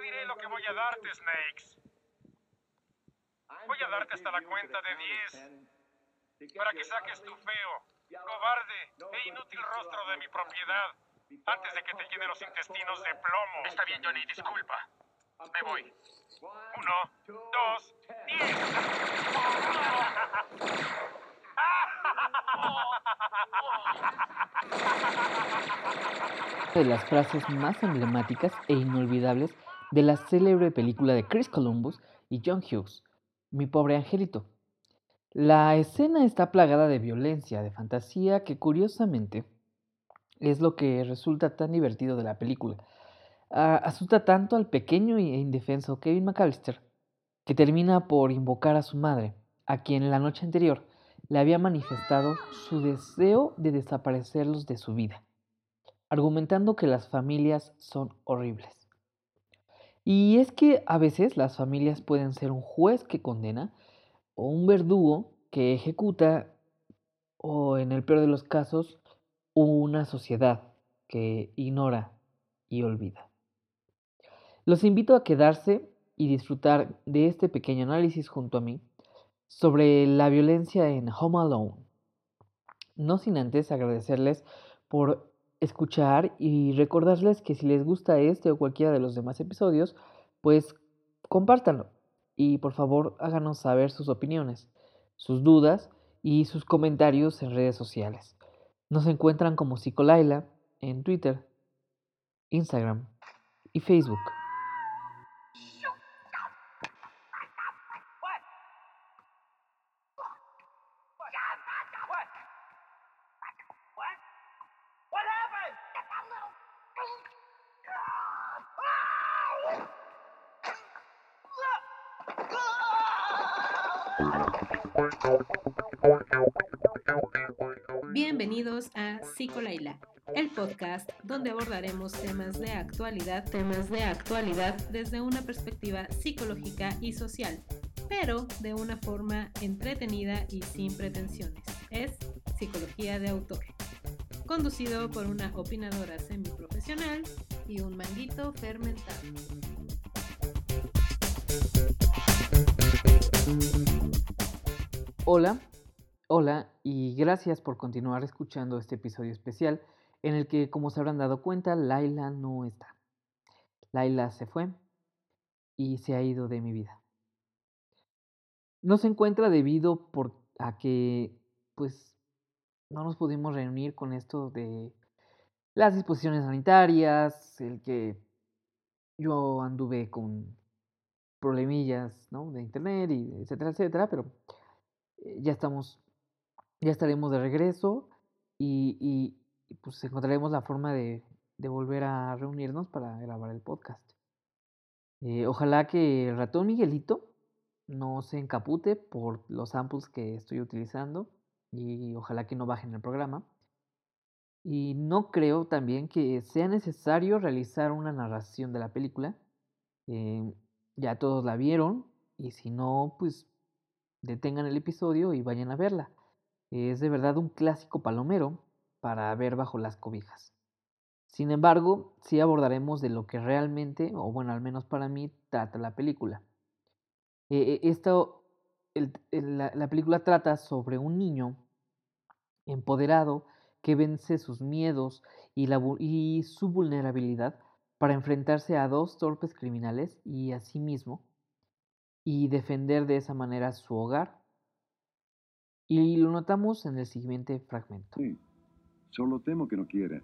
diré lo que voy a darte, Snakes. Voy a darte hasta la cuenta de 10 para que saques tu feo, cobarde e inútil rostro de mi propiedad antes de que te llene los intestinos de plomo. Está bien, Johnny, disculpa. Me voy. Uno, dos, diez. de las frases más emblemáticas e inolvidables de la célebre película de Chris Columbus y John Hughes, Mi pobre angelito. La escena está plagada de violencia, de fantasía, que curiosamente es lo que resulta tan divertido de la película. Ah, asusta tanto al pequeño e indefenso Kevin McAllister, que termina por invocar a su madre, a quien la noche anterior le había manifestado su deseo de desaparecerlos de su vida argumentando que las familias son horribles. Y es que a veces las familias pueden ser un juez que condena o un verdugo que ejecuta o en el peor de los casos una sociedad que ignora y olvida. Los invito a quedarse y disfrutar de este pequeño análisis junto a mí sobre la violencia en Home Alone. No sin antes agradecerles por escuchar y recordarles que si les gusta este o cualquiera de los demás episodios, pues compártanlo y por favor háganos saber sus opiniones, sus dudas y sus comentarios en redes sociales. Nos encuentran como Psicolaila en Twitter, Instagram y Facebook. Bienvenidos a Psicolaila, el podcast donde abordaremos temas de actualidad, temas de actualidad desde una perspectiva psicológica y social, pero de una forma entretenida y sin pretensiones. Es psicología de autor. Conducido por una opinadora semiprofesional y un manguito fermentado. Hola, hola y gracias por continuar escuchando este episodio especial en el que, como se habrán dado cuenta, Laila no está. Laila se fue y se ha ido de mi vida. No se encuentra debido por, a que, pues, no nos pudimos reunir con esto de las disposiciones sanitarias, el que yo anduve con problemillas, ¿no? De internet y etcétera, etcétera, pero ya estamos, ya estaremos de regreso y, pues encontraremos la forma de, volver a reunirnos para grabar el podcast. Eh, ojalá que el ratón Miguelito no se encapute por los samples que estoy utilizando y ojalá que no bajen el programa. Y no creo también que sea necesario realizar una narración de la película. Eh, ya todos la vieron y si no, pues detengan el episodio y vayan a verla. Es de verdad un clásico palomero para ver bajo las cobijas. Sin embargo, sí abordaremos de lo que realmente, o bueno, al menos para mí, trata la película. Eh, esto, la, la película trata sobre un niño empoderado que vence sus miedos y, y su vulnerabilidad para enfrentarse a dos torpes criminales y a sí mismo y defender de esa manera su hogar. Y lo notamos en el siguiente fragmento. Sí, solo temo que no quiera.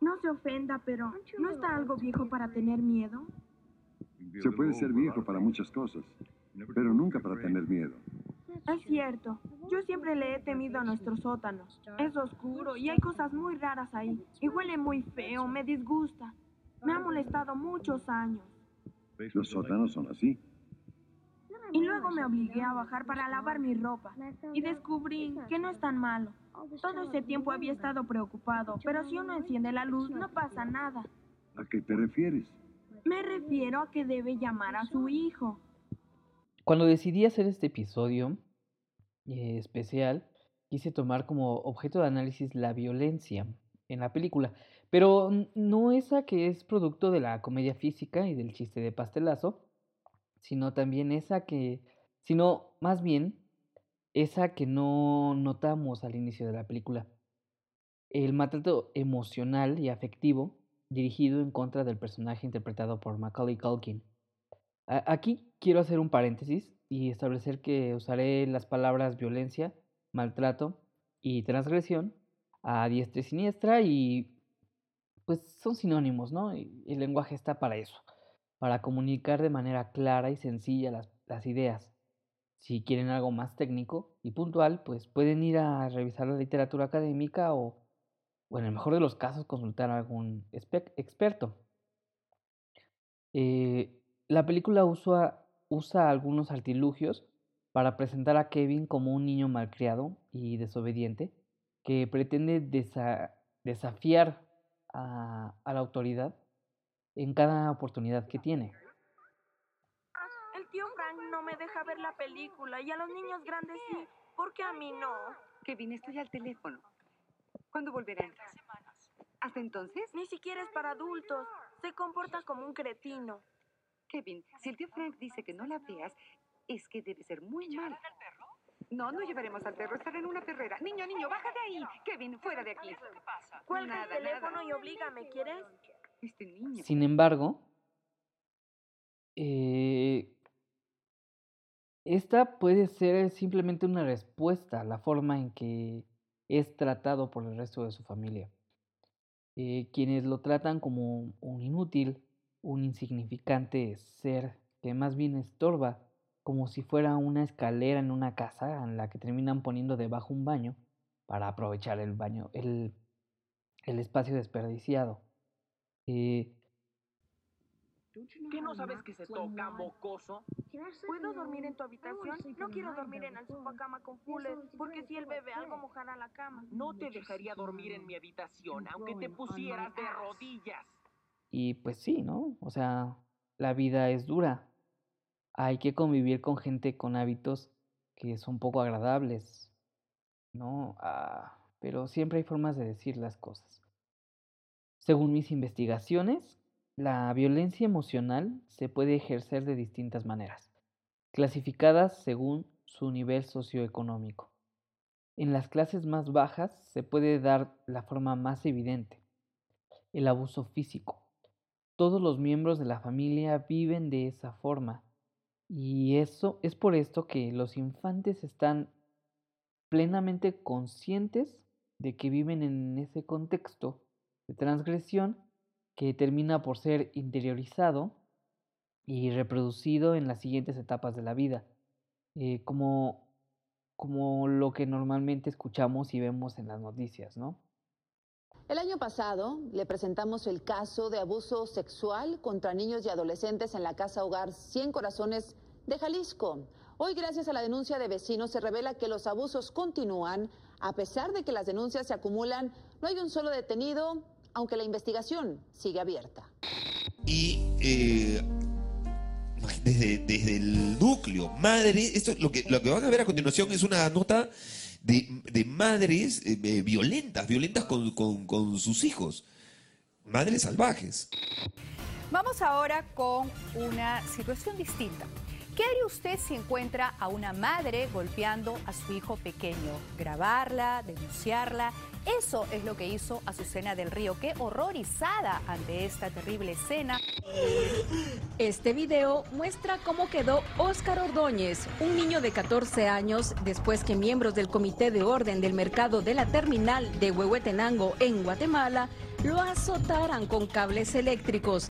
No se ofenda, pero ¿no está algo viejo para tener miedo? Se puede ser viejo para muchas cosas, pero nunca para tener miedo. Es cierto, yo siempre le he temido a nuestro sótano. Es oscuro y hay cosas muy raras ahí. Y huele muy feo, me disgusta. Me ha molestado muchos años. Los sótanos son así. Y luego me obligué a bajar para lavar mi ropa. Y descubrí que no es tan malo. Todo ese tiempo había estado preocupado, pero si uno enciende la luz no pasa nada. ¿A qué te refieres? Me refiero a que debe llamar a su hijo. Cuando decidí hacer este episodio eh, especial, quise tomar como objeto de análisis la violencia en la película. Pero no esa que es producto de la comedia física y del chiste de pastelazo, sino también esa que, sino más bien esa que no notamos al inicio de la película. El maltrato emocional y afectivo dirigido en contra del personaje interpretado por Macaulay Culkin. Aquí quiero hacer un paréntesis y establecer que usaré las palabras violencia, maltrato y transgresión a diestra y siniestra y pues son sinónimos, ¿no? El lenguaje está para eso, para comunicar de manera clara y sencilla las, ideas. Si quieren algo más técnico y puntual, pues pueden ir a revisar la literatura académica o, o en el mejor de los casos, consultar a algún experto. Eh, la película usa, usa algunos artilugios para presentar a Kevin como un niño malcriado y desobediente que pretende desafiar a, la autoridad en cada oportunidad que tiene. El tío Frank no me deja ver la película y a los niños grandes sí, porque a mí no. Kevin, estoy al teléfono. ¿Cuándo volverá a entrar? ¿Hasta entonces? Ni siquiera es para adultos. Se comporta como un cretino. Kevin, si el tío Frank dice que no la veas, es que debe ser muy mal. No, no llevaremos al perro, estará en una perrera. Niño, niño, baja de ahí. Kevin, fuera de aquí. Cuelga el teléfono y oblígame, ¿quieres? Este niño. Sin embargo, eh, esta puede ser simplemente una respuesta a la forma en que es tratado por el resto de su familia. Eh, quienes lo tratan como un inútil, un insignificante ser que más bien estorba, como si fuera una escalera en una casa en la que terminan poniendo debajo un baño para aprovechar el baño, el, el espacio desperdiciado. Eh, ¿Qué no sabes que se toca, mocoso? ¿Puedo dormir en tu habitación? No quiero dormir en el sofá cama con Fuller, porque si él bebe algo mojará la cama. No te dejaría dormir en mi habitación, aunque te pusieras de rodillas. Y pues sí, ¿no? O sea, la vida es dura. Hay que convivir con gente con hábitos que son poco agradables, ¿no? Ah, pero siempre hay formas de decir las cosas. Según mis investigaciones, la violencia emocional se puede ejercer de distintas maneras, clasificadas según su nivel socioeconómico. En las clases más bajas se puede dar la forma más evidente, el abuso físico. Todos los miembros de la familia viven de esa forma y eso es por esto que los infantes están plenamente conscientes de que viven en ese contexto de transgresión que termina por ser interiorizado y reproducido en las siguientes etapas de la vida, eh, como, como lo que normalmente escuchamos y vemos en las noticias, ¿no? El año pasado le presentamos el caso de abuso sexual contra niños y adolescentes en la casa hogar 100 Corazones de Jalisco. Hoy, gracias a la denuncia de vecinos, se revela que los abusos continúan. A pesar de que las denuncias se acumulan, no hay un solo detenido aunque la investigación sigue abierta. Y eh, desde, el núcleo, madre, esto lo que, lo que van a ver a continuación es una nota de, madres eh, violentas, violentas con, con sus hijos, madres salvajes. Vamos ahora con una situación distinta. ¿Qué haría usted si encuentra a una madre golpeando a su hijo pequeño? ¿Grabarla? ¿Denunciarla? Eso es lo que hizo Azucena del Río. Qué horrorizada ante esta terrible escena. Este video muestra cómo quedó Óscar Ordóñez, un niño de 14 años, después que miembros del Comité de Orden del Mercado de la Terminal de Huehuetenango en Guatemala lo azotaran con cables eléctricos.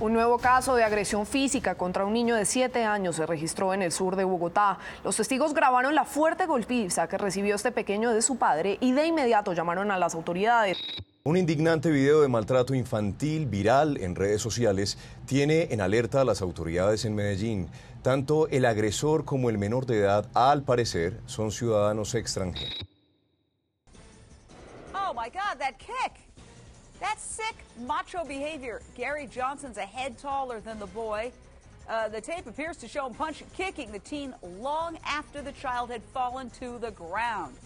Un nuevo caso de agresión física contra un niño de 7 años se registró en el sur de Bogotá. Los testigos grabaron la fuerte golpiza que recibió este pequeño de su padre y de inmediato llamaron a las autoridades. Un indignante video de maltrato infantil viral en redes sociales tiene en alerta a las autoridades en Medellín. Tanto el agresor como el menor de edad, al parecer, son ciudadanos extranjeros. Oh my God, that kick! That's sick macho behavior. Gary Johnson's a head taller than the boy. Uh, the tape appears to show him punching, kicking the teen long after the child had fallen to the ground.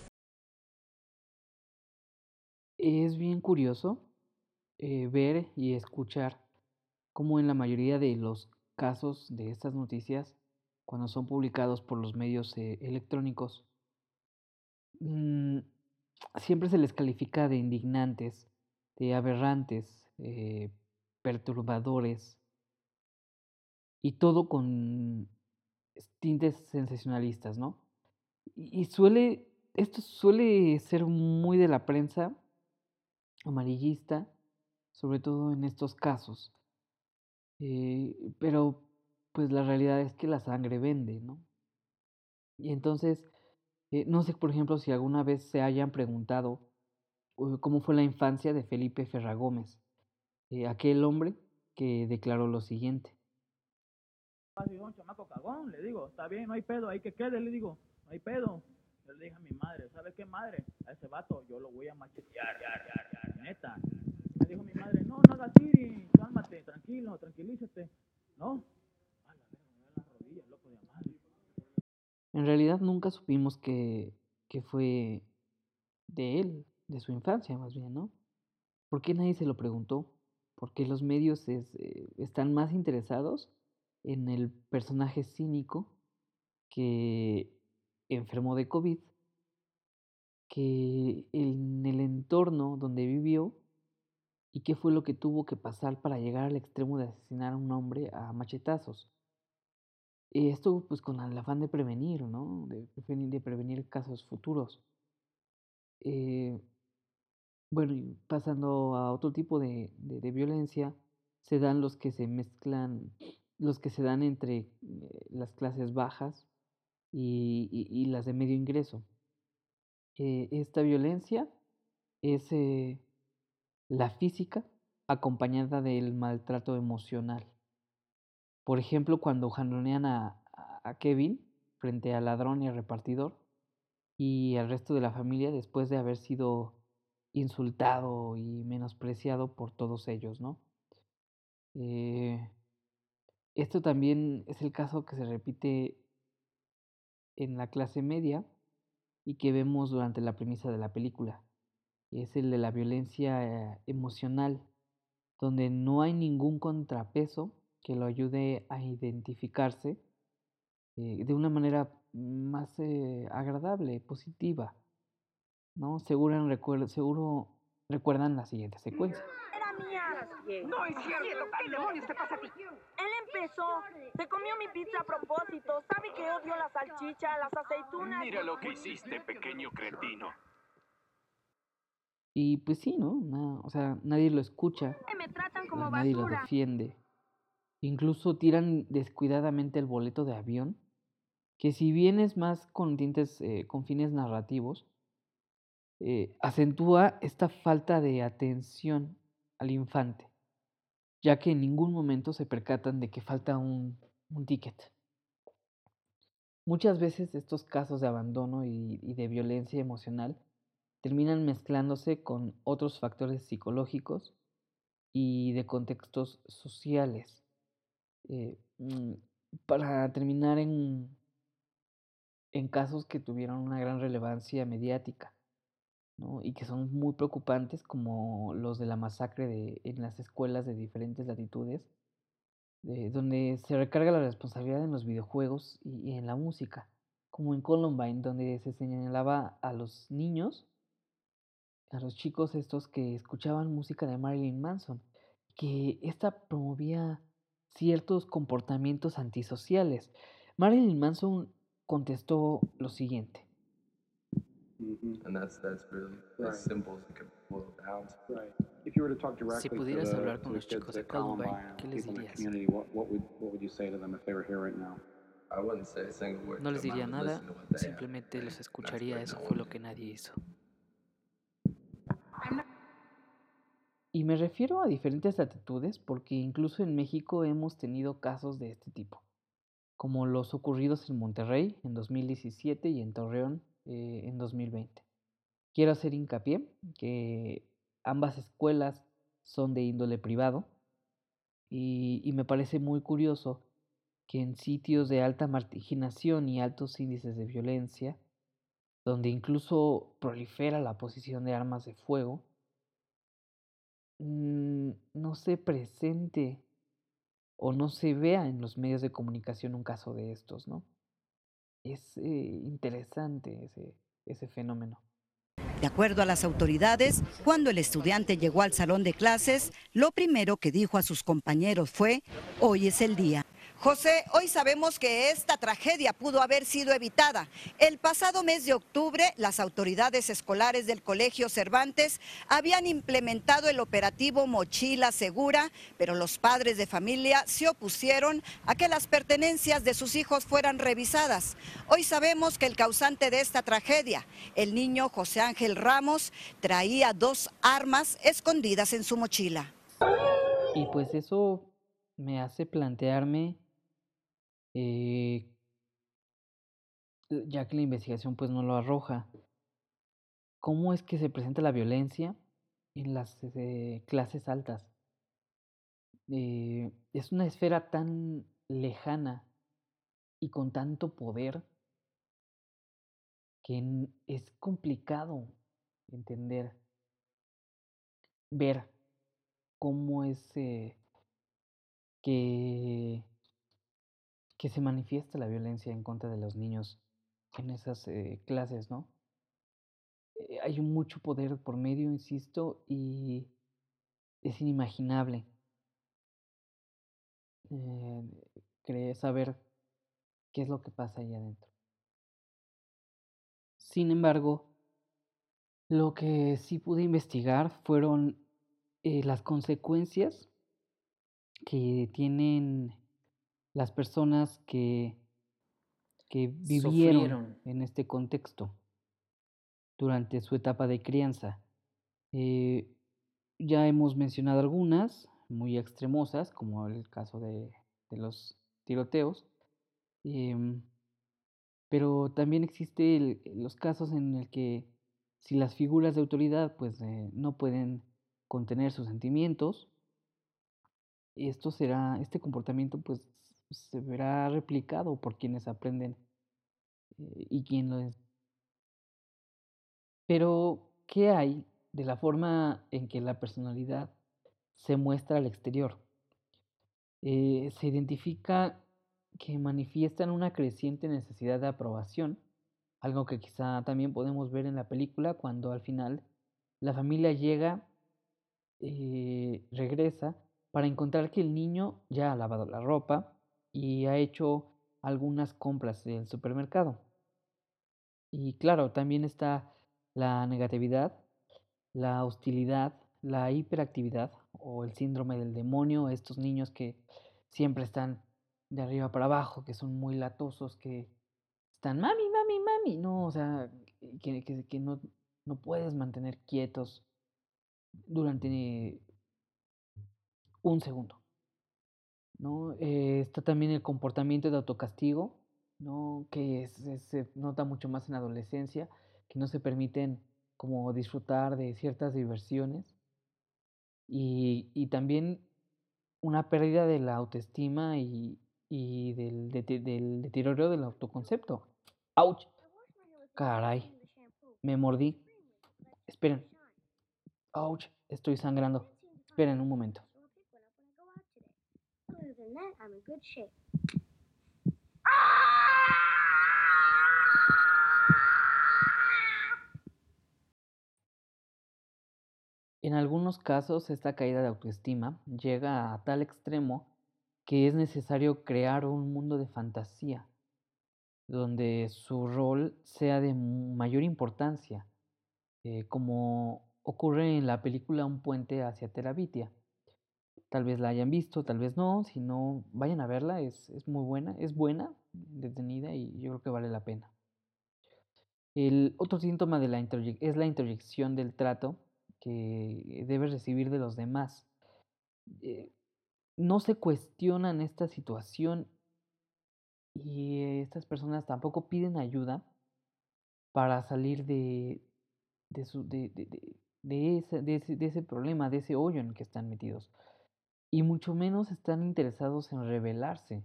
es bien curioso eh, ver y escuchar cómo en la mayoría de los casos de estas noticias, cuando son publicados por los medios eh, electrónicos, mm, siempre se les califica de indignantes, de aberrantes, eh, perturbadores, y todo con tintes sensacionalistas, ¿no? Y, suele, esto suele ser muy de la prensa amarillista, sobre todo en estos casos. Eh, pero pues la realidad es que la sangre vende, ¿no? Y entonces, eh, no sé, por ejemplo, si alguna vez se hayan preguntado cómo fue la infancia de Felipe Ferragómez, eh, aquel hombre que declaró lo siguiente. un chamaco cagón, le digo, está bien, no hay pedo, hay que quede, le digo, no hay pedo. Yo le dije a mi madre, ¿sabe qué madre? A ese vato yo lo voy a machetear, neta. Me dijo mi madre, no, no hagas tiri, cálmate, tranquilo, tranquilízate, ¿no? En realidad nunca supimos que, que fue de él, de su infancia más bien, ¿no? ¿Por qué nadie se lo preguntó? Porque los medios es, eh, están más interesados en el personaje cínico que enfermó de COVID que en el entorno donde vivió y qué fue lo que tuvo que pasar para llegar al extremo de asesinar a un hombre a machetazos. Esto pues con el afán de prevenir, ¿no? De, de prevenir casos futuros. Eh, bueno, y pasando a otro tipo de, de, violencia, se dan los que se mezclan, los que se dan entre eh, las clases bajas y, y, las de medio ingreso. Eh, esta violencia es eh, la física acompañada del maltrato emocional. Por ejemplo, cuando jalonean a, a Kevin frente al ladrón y al repartidor y al resto de la familia después de haber sido insultado y menospreciado por todos ellos, ¿no? Eh, esto también es el caso que se repite en la clase media y que vemos durante la premisa de la película. Es el de la violencia emocional, donde no hay ningún contrapeso que lo ayude a identificarse eh, de una manera más eh, agradable, positiva. ¿No? Seguro, seguro recuerdan la siguiente secuencia. No es cierto. ¿Qué demonios te pasa a ti? Él empezó. Se comió mi pizza a propósito. Sabe que odio la salchicha, las aceitunas. Mira lo que hiciste, pequeño cretino. Y pues sí, ¿no? o sea, nadie lo escucha. Me tratan como nadie lo defiende. Incluso tiran descuidadamente el boleto de avión, que si bien es más con tintes, eh, con fines narrativos, eh, acentúa esta falta de atención al infante ya que en ningún momento se percatan de que falta un, un ticket. Muchas veces estos casos de abandono y, de violencia emocional terminan mezclándose con otros factores psicológicos y de contextos sociales. Eh, mm, para terminar en, en casos que tuvieron una gran relevancia mediática y que son muy preocupantes como los de la masacre de, en las escuelas de diferentes latitudes, donde se recarga la responsabilidad en los videojuegos y, en la música, como en Columbine, donde se señalaba a los niños, a los chicos estos que escuchaban música de Marilyn Manson, que ésta promovía ciertos comportamientos antisociales. Marilyn Manson contestó lo siguiente. Si pudieras hablar con los chicos de Columbine, ¿qué les dirías? No les diría nada, simplemente los escucharía, eso fue lo que nadie hizo. Y me refiero a diferentes actitudes porque incluso en México hemos tenido casos de este tipo, como los ocurridos en Monterrey en 2017 y en Torreón eh, en 2020. Quiero hacer hincapié que ambas escuelas son de índole privado y, me parece muy curioso que en sitios de alta marginación y altos índices de violencia, donde incluso prolifera la posición de armas de fuego, mm, no se presente o no se vea en los medios de comunicación un caso de estos, ¿no? Es eh, interesante ese, ese fenómeno. De acuerdo a las autoridades, cuando el estudiante llegó al salón de clases, lo primero que dijo a sus compañeros fue, hoy es el día. José, hoy sabemos que esta tragedia pudo haber sido evitada. El pasado mes de octubre, las autoridades escolares del Colegio Cervantes habían implementado el operativo Mochila Segura, pero los padres de familia se opusieron a que las pertenencias de sus hijos fueran revisadas. Hoy sabemos que el causante de esta tragedia, el niño José Ángel Ramos, traía dos armas escondidas en su mochila. Y pues eso me hace plantearme eh, ya que la investigación pues no lo arroja, ¿cómo es que se presenta la violencia en las eh, clases altas? Eh, es una esfera tan lejana y con tanto poder que es complicado entender, ver cómo es que que se manifiesta la violencia en contra de los niños en esas eh, clases, ¿no? Eh, hay mucho poder por medio, insisto, y es inimaginable eh, saber qué es lo que pasa ahí adentro. Sin embargo, lo que sí pude investigar fueron las consecuencias que tienen las personas que, que vivieron en este contexto durante su etapa de crianza. Eh, ya hemos mencionado algunas muy extremosas, como el caso de, de los tiroteos, em, pero también existen los casos en el que si las figuras de autoridad pues eh, no pueden contener sus sentimientos, esto será, este comportamiento pues se verá replicado por quienes aprenden eh, y quien lo es. Pero, ¿qué hay de la forma en que la personalidad se muestra al exterior? Eh, se identifica que manifiestan una creciente necesidad de aprobación, algo que quizá también podemos ver en la película cuando al final la familia llega, eh, regresa, para encontrar que el niño ya ha lavado la ropa, y ha hecho algunas compras del supermercado. Y claro, también está la negatividad, la hostilidad, la hiperactividad o el síndrome del demonio, estos niños que siempre están de arriba para abajo, que son muy latosos, que están mami, mami, mami, no, o sea, que, que, no, no puedes mantener quietos durante un segundo. ¿No? Eh, está también el comportamiento de autocastigo, ¿no? Que se nota mucho más en la adolescencia, que no se permiten como disfrutar de ciertas diversiones. Y, y también una pérdida de la autoestima y, y del, del deterioro del autoconcepto. ¡Auch! Caray, me mordí. Esperen. ¡Auch! Estoy sangrando. Esperen un momento. En algunos casos esta caída de autoestima llega a tal extremo que es necesario crear un mundo de fantasía donde su rol sea de mayor importancia, eh, como ocurre en la película Un puente hacia Terabitia. Tal vez la hayan visto, tal vez no. Si no, vayan a verla. Es, es muy buena. Es buena, detenida y yo creo que vale la pena. El otro síntoma de la es la introyección del trato que debes recibir de los demás. Eh, no se cuestionan esta situación y estas personas tampoco piden ayuda para salir de, de, su, de, de, de, ese, de, ese, de ese problema, de ese hoyo en el que están metidos y mucho menos están interesados en rebelarse,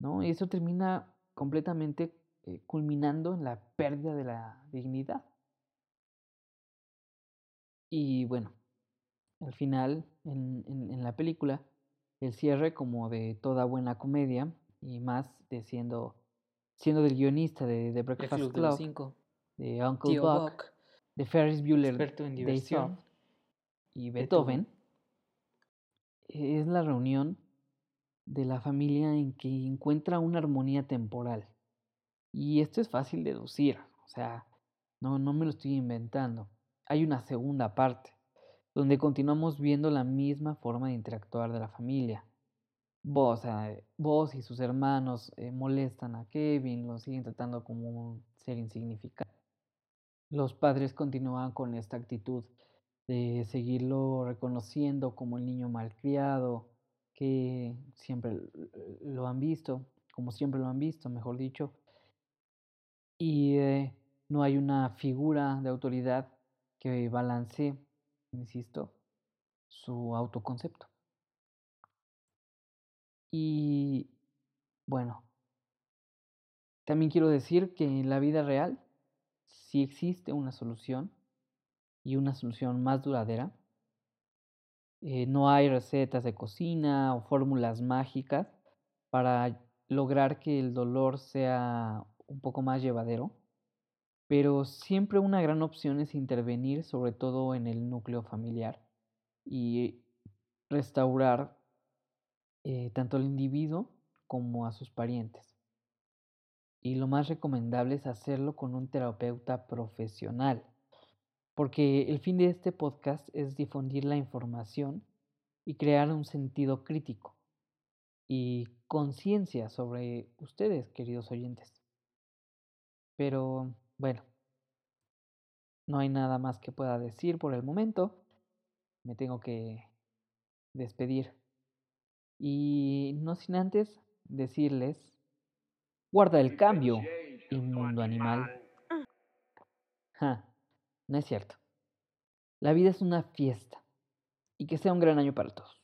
¿no? Y eso termina completamente eh, culminando en la pérdida de la dignidad. Y bueno, al final, en, en, la película, el cierre como de toda buena comedia y más de siendo, siendo del guionista de, The Breakfast Club, de, Uncle Buck, de Ferris Bueller, de y Beethoven, es la reunión de la familia en que encuentra una armonía temporal. Y esto es fácil deducir, o sea, no, no me lo estoy inventando. Hay una segunda parte, donde continuamos viendo la misma forma de interactuar de la familia. Vos, vos y sus hermanos eh, molestan a Kevin, lo siguen tratando como un ser insignificante. Los padres continúan con esta actitud de seguirlo reconociendo como el niño malcriado, que siempre lo han visto, como siempre lo han visto, mejor dicho, y eh, no hay una figura de autoridad que balancee, insisto, su autoconcepto. Y bueno, también quiero decir que en la vida real sí existe una solución y una solución más duradera. Eh, no hay recetas de cocina o fórmulas mágicas para lograr que el dolor sea un poco más llevadero, pero siempre una gran opción es intervenir sobre todo en el núcleo familiar y restaurar eh, tanto al individuo como a sus parientes. Y lo más recomendable es hacerlo con un terapeuta profesional porque el fin de este podcast es difundir la información y crear un sentido crítico y conciencia sobre ustedes, queridos oyentes. Pero bueno, no hay nada más que pueda decir por el momento. Me tengo que despedir. Y no sin antes decirles, guarda el cambio, inmundo animal. No es cierto. La vida es una fiesta y que sea un gran año para todos.